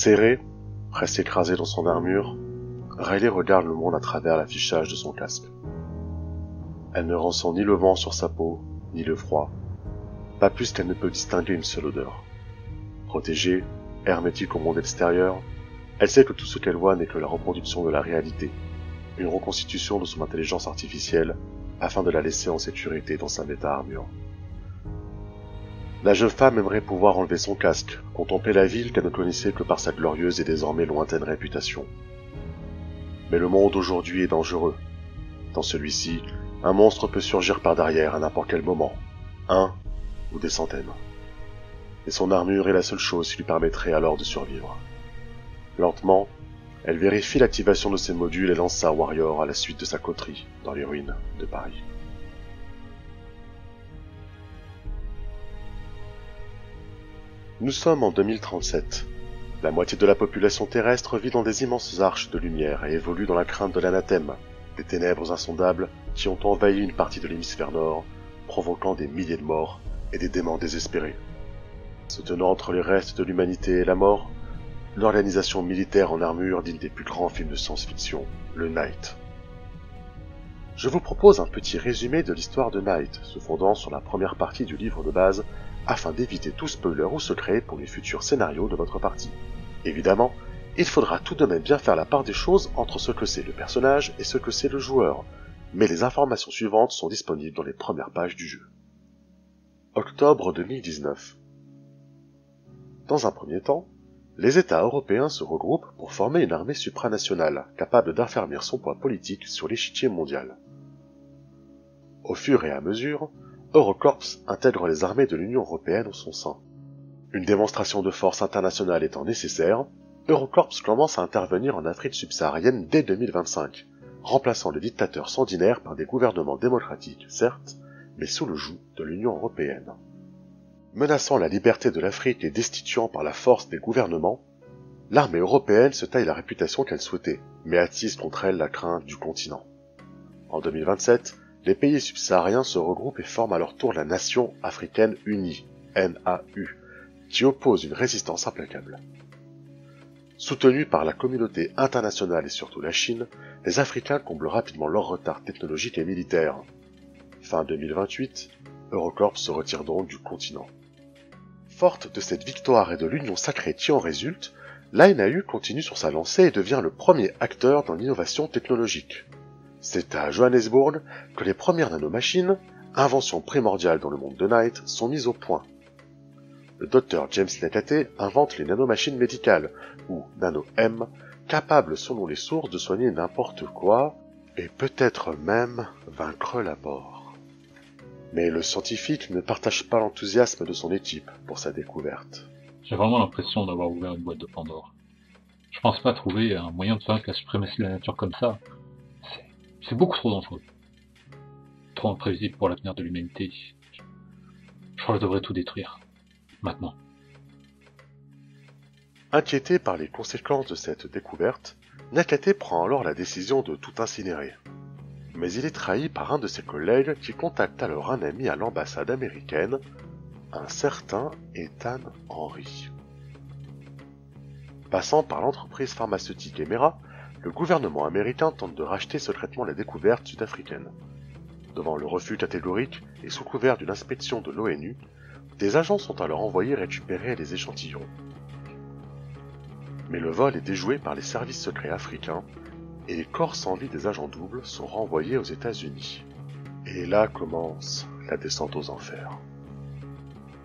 Serré, presque écrasé dans son armure, Riley regarde le monde à travers l'affichage de son casque. Elle ne ressent ni le vent sur sa peau, ni le froid, pas plus qu'elle ne peut distinguer une seule odeur. Protégée, hermétique au monde extérieur, elle sait que tout ce qu'elle voit n'est que la reproduction de la réalité, une reconstitution de son intelligence artificielle afin de la laisser en sécurité dans sa méta-armure. La jeune femme aimerait pouvoir enlever son casque, contempler la ville qu'elle ne connaissait que par sa glorieuse et désormais lointaine réputation. Mais le monde aujourd'hui est dangereux. Dans celui-ci, un monstre peut surgir par derrière à n'importe quel moment. Un ou des centaines. Et son armure est la seule chose qui lui permettrait alors de survivre. Lentement, elle vérifie l'activation de ses modules et lance sa Warrior à la suite de sa coterie dans les ruines de Paris. Nous sommes en 2037. La moitié de la population terrestre vit dans des immenses arches de lumière et évolue dans la crainte de l'anathème, des ténèbres insondables qui ont envahi une partie de l'hémisphère nord, provoquant des milliers de morts et des démons désespérés. Se tenant entre les restes de l'humanité et la mort, l'organisation militaire en armure digne des plus grands films de science-fiction, le Knight. Je vous propose un petit résumé de l'histoire de Knight, se fondant sur la première partie du livre de base, afin d'éviter tout spoiler ou secret pour les futurs scénarios de votre partie. Évidemment, il faudra tout de même bien faire la part des choses entre ce que c'est le personnage et ce que c'est le joueur, mais les informations suivantes sont disponibles dans les premières pages du jeu. Octobre 2019 Dans un premier temps, les États européens se regroupent pour former une armée supranationale capable d'affermir son poids politique sur l'échiquier mondial. Au fur et à mesure, Eurocorps intègre les armées de l'Union européenne en son sein. Une démonstration de force internationale étant nécessaire, Eurocorps commence à intervenir en Afrique subsaharienne dès 2025, remplaçant les dictateurs sanguinaires par des gouvernements démocratiques, certes, mais sous le joug de l'Union européenne. Menaçant la liberté de l'Afrique et destituant par la force des gouvernements, l'armée européenne se taille la réputation qu'elle souhaitait, mais attise contre elle la crainte du continent. En 2027, les pays subsahariens se regroupent et forment à leur tour la Nation africaine unie, NAU, qui oppose une résistance implacable. Soutenus par la communauté internationale et surtout la Chine, les Africains comblent rapidement leur retard technologique et militaire. Fin 2028, Eurocorp se retire donc du continent. Forte de cette victoire et de l'union sacrée qui en résulte, l'ANAU continue sur sa lancée et devient le premier acteur dans l'innovation technologique. C'est à Johannesburg que les premières nanomachines, invention primordiale dans le monde de Night, sont mises au point le docteur James Nakate invente les nanomachines médicales, ou nano-M, capables selon les sources de soigner n'importe quoi, et peut-être même vaincre la mort. Mais le scientifique ne partage pas l'enthousiasme de son équipe pour sa découverte. J'ai vraiment l'impression d'avoir ouvert une boîte de Pandore. Je pense pas trouver un moyen de vaincre la suprématie de la nature comme ça. C'est beaucoup trop dangereux. Trop imprévisible pour l'avenir de l'humanité. Je crois que je devrais tout détruire maintenant. Inquiété par les conséquences de cette découverte, Nakate prend alors la décision de tout incinérer. Mais il est trahi par un de ses collègues qui contacte alors un ami à l'ambassade américaine, un certain Ethan Henry. Passant par l'entreprise pharmaceutique Emera, le gouvernement américain tente de racheter secrètement la découverte sud-africaine. Devant le refus catégorique et sous couvert d'une inspection de l'ONU, des agents sont alors envoyés récupérer les échantillons. Mais le vol est déjoué par les services secrets africains et les corps sans vie des agents doubles sont renvoyés aux États-Unis. Et là commence la descente aux enfers.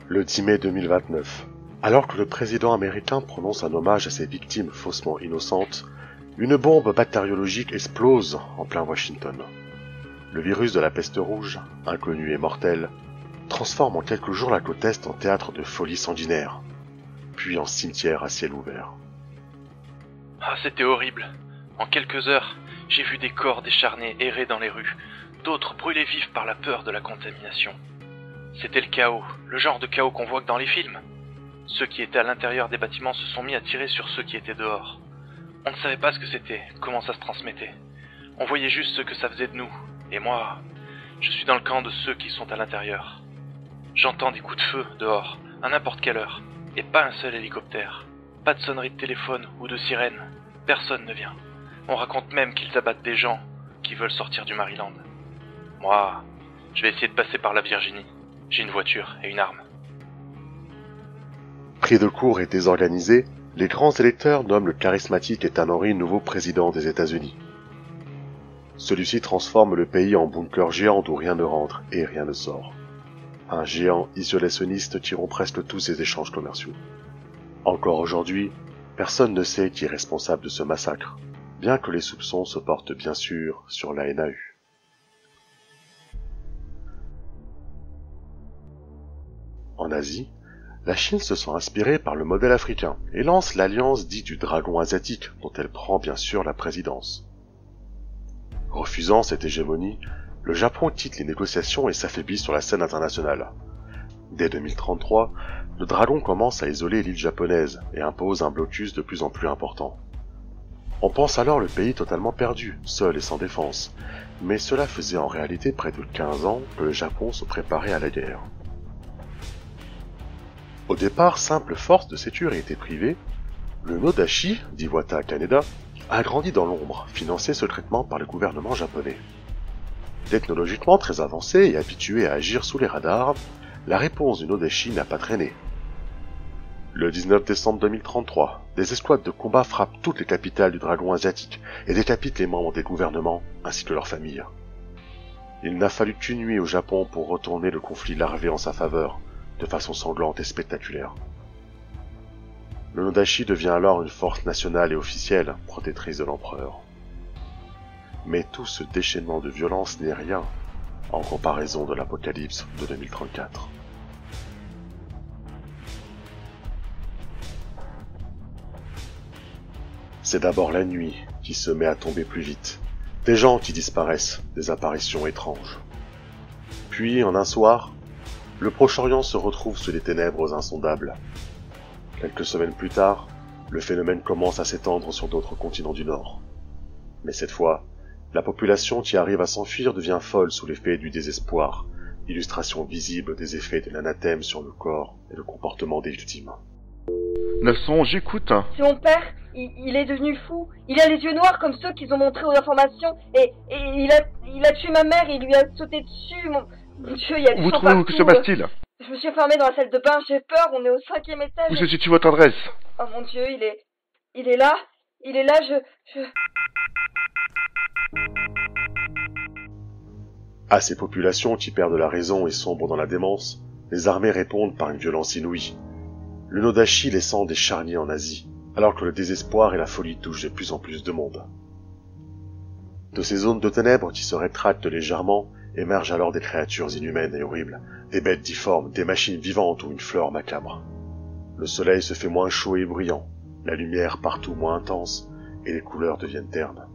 Le 10 mai 2029, alors que le président américain prononce un hommage à ses victimes faussement innocentes, une bombe bactériologique explose en plein Washington. Le virus de la peste rouge, inconnu et mortel, transforme en quelques jours la côte Est en théâtre de folie sanguinaire, puis en cimetière à ciel ouvert. Ah, c'était horrible. En quelques heures, j'ai vu des corps décharnés errer dans les rues, d'autres brûlés vifs par la peur de la contamination. C'était le chaos, le genre de chaos qu'on voit que dans les films. Ceux qui étaient à l'intérieur des bâtiments se sont mis à tirer sur ceux qui étaient dehors. On ne savait pas ce que c'était, comment ça se transmettait. On voyait juste ce que ça faisait de nous. Et moi, je suis dans le camp de ceux qui sont à l'intérieur. J'entends des coups de feu dehors, à n'importe quelle heure, et pas un seul hélicoptère. Pas de sonnerie de téléphone ou de sirène. Personne ne vient. On raconte même qu'ils abattent des gens qui veulent sortir du Maryland. Moi, je vais essayer de passer par la Virginie. J'ai une voiture et une arme. Pris de court et désorganisé, les grands électeurs nomment le charismatique Ethan Henry nouveau président des États-Unis. Celui-ci transforme le pays en bunker géant d'où rien ne rentre et rien ne sort. Un géant isolationniste tirant presque tous ses échanges commerciaux. Encore aujourd'hui, personne ne sait qui est responsable de ce massacre, bien que les soupçons se portent bien sûr sur la NAU. En Asie, la Chine se sent inspirée par le modèle africain et lance l'alliance dite du dragon asiatique dont elle prend bien sûr la présidence. Refusant cette hégémonie, le Japon quitte les négociations et s'affaiblit sur la scène internationale. Dès 2033, le dragon commence à isoler l'île japonaise et impose un blocus de plus en plus important. On pense alors le pays totalement perdu, seul et sans défense, mais cela faisait en réalité près de 15 ans que le Japon se préparait à la guerre. Au départ, simple force de sécurité privée, le Nodashi d'Iwata Kaneda a grandi dans l'ombre, financé secrètement par le gouvernement japonais. Technologiquement très avancé et habitué à agir sous les radars, la réponse du Nodashi n'a pas traîné. Le 19 décembre 2033, des escouades de combat frappent toutes les capitales du dragon asiatique et décapitent les membres des gouvernements ainsi que leurs familles. Il n'a fallu qu'une nuit au Japon pour retourner le conflit larvé en sa faveur, de façon sanglante et spectaculaire. Le Nodashi devient alors une force nationale et officielle, protectrice de l'empereur. Mais tout ce déchaînement de violence n'est rien en comparaison de l'apocalypse de 2034. C'est d'abord la nuit qui se met à tomber plus vite, des gens qui disparaissent, des apparitions étranges. Puis, en un soir, le Proche-Orient se retrouve sous les ténèbres insondables. Quelques semaines plus tard, le phénomène commence à s'étendre sur d'autres continents du Nord. Mais cette fois, la population qui arrive à s'enfuir devient folle sous l'effet du désespoir, illustration visible des effets de l'anathème sur le corps et le comportement des victimes. Nelson, j'écoute. C'est mon père, il, il est devenu fou. Il a les yeux noirs comme ceux qu'ils ont montrés aux informations et, et il, a, il a tué ma mère, il lui a sauté dessus. Mon Dieu, il y a du Vous sang trouvez que se passe-t-il Je me suis enfermée dans la salle de bain, j'ai peur, on est au cinquième étage. Où se situe votre adresse? Oh mon Dieu, il est, il est là, il est là, je, je... À ces populations qui perdent la raison et sombrent dans la démence, les armées répondent par une violence inouïe. Le Nodashi laissant des charniers en Asie, alors que le désespoir et la folie touchent de plus en plus de monde. De ces zones de ténèbres qui se rétractent légèrement, émergent alors des créatures inhumaines et horribles, des bêtes difformes, des machines vivantes ou une fleur macabre. Le soleil se fait moins chaud et bruyant, la lumière partout moins intense, et les couleurs deviennent ternes.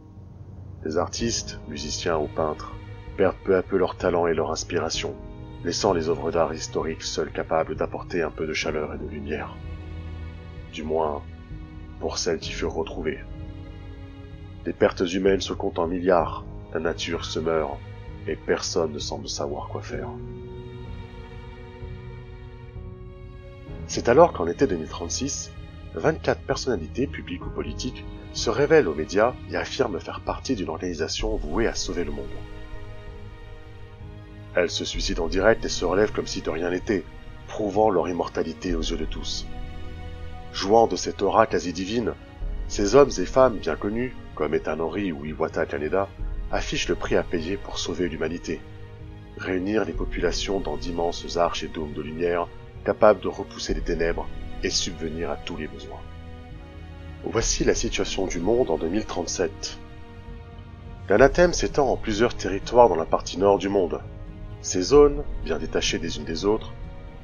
Les artistes, musiciens ou peintres, perdent peu à peu leur talent et leur inspiration, laissant les œuvres d'art historiques seules capables d'apporter un peu de chaleur et de lumière. Du moins, pour celles qui furent retrouvées. Les pertes humaines se comptent en milliards, la nature se meurt, et personne ne semble savoir quoi faire. C'est alors qu'en été 2036, 24 personnalités publiques ou politiques se révèlent aux médias et affirment faire partie d'une organisation vouée à sauver le monde. Elles se suicident en direct et se relèvent comme si de rien n'était, prouvant leur immortalité aux yeux de tous. Jouant de cette aura quasi divine, ces hommes et femmes bien connus, comme Ethan ou Iwata Kaneda, affichent le prix à payer pour sauver l'humanité. Réunir les populations dans d'immenses arches et dômes de lumière, capables de repousser les ténèbres et subvenir à tous les besoins. Voici la situation du monde en 2037. L'anathème s'étend en plusieurs territoires dans la partie nord du monde. Ces zones, bien détachées des unes des autres,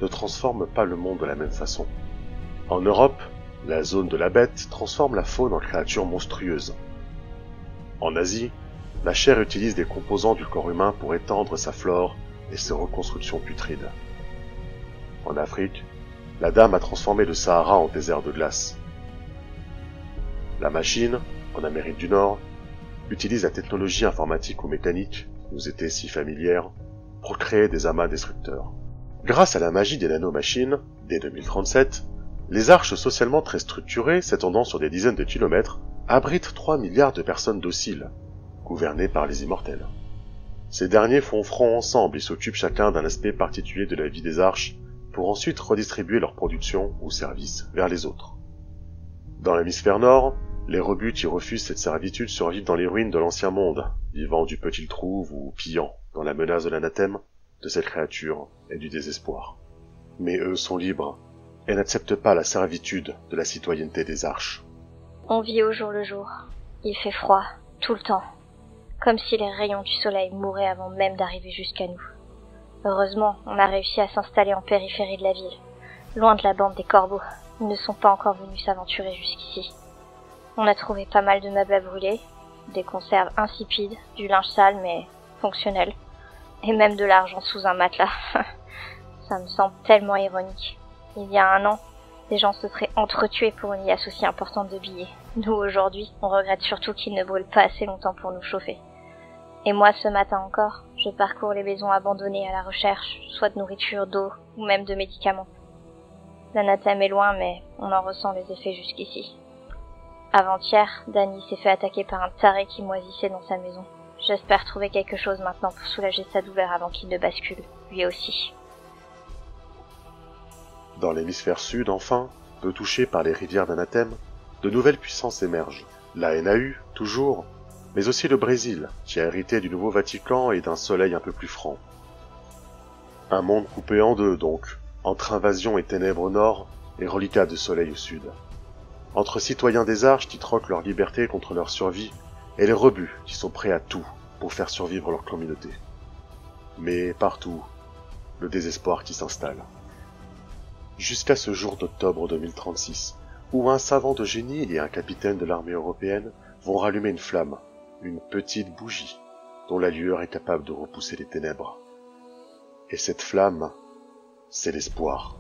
ne transforment pas le monde de la même façon. En Europe, la zone de la bête transforme la faune en créatures monstrueuses. En Asie, la chair utilise des composants du corps humain pour étendre sa flore et ses reconstructions putrides. En Afrique, la dame a transformé le Sahara en désert de glace. La machine, en Amérique du Nord, utilise la technologie informatique ou mécanique, nous était si familière, pour créer des amas destructeurs. Grâce à la magie des nanomachines, dès 2037, Les arches socialement très structurées, s'étendant sur des dizaines de kilomètres, abritent 3 milliards de personnes dociles, gouvernées par les immortels. Ces derniers font front ensemble et s'occupent chacun d'un aspect particulier de la vie des arches pour ensuite redistribuer leur production ou services vers les autres. Dans l'hémisphère nord, les rebuts qui refusent cette servitude survivent dans les ruines de l'ancien monde, vivant du peu qu'ils trouvent ou pillant dans la menace de l'anathème de cette créature et du désespoir. Mais eux sont libres et n'acceptent pas la servitude de la citoyenneté des arches. On vit au jour le jour. Il fait froid, tout le temps. Comme si les rayons du soleil mouraient avant même d'arriver jusqu'à nous. Heureusement, on a réussi à s'installer en périphérie de la ville, loin de la bande des corbeaux. Ils ne sont pas encore venus s'aventurer jusqu'ici. On a trouvé pas mal de meubles à brûler, des conserves insipides, du linge sale mais fonctionnel, et même de l'argent sous un matelas. Ça me semble tellement ironique. Il y a un an, des gens se seraient entretués pour une liasse aussi importante de billets. Nous, aujourd'hui, on regrette surtout qu'ils ne brûlent pas assez longtemps pour nous chauffer. Et moi, ce matin encore, je parcours les maisons abandonnées à la recherche, soit de nourriture, d'eau, ou même de médicaments. L'anathème est loin, mais on en ressent les effets jusqu'ici. Avant-hier, Danny s'est fait attaquer par un taré qui moisissait dans sa maison. J'espère trouver quelque chose maintenant pour soulager sa douleur avant qu'il ne bascule, lui aussi. Dans l'hémisphère sud, enfin, peu touché par les rivières d'anathème, de nouvelles puissances émergent. La NAU, toujours, mais aussi le Brésil, qui a hérité du nouveau Vatican et d'un soleil un peu plus franc. Un monde coupé en deux, donc, entre invasion et ténèbres au nord, et reliquat de soleil au sud. Entre citoyens des arches qui troquent leur liberté contre leur survie, et les rebuts qui sont prêts à tout pour faire survivre leur communauté. Mais partout, le désespoir qui s'installe jusqu'à ce jour d'octobre 2036, où un savant de génie et un capitaine de l'armée européenne vont rallumer une flamme, une petite bougie, dont la lueur est capable de repousser les ténèbres. Et cette flamme, c'est l'espoir.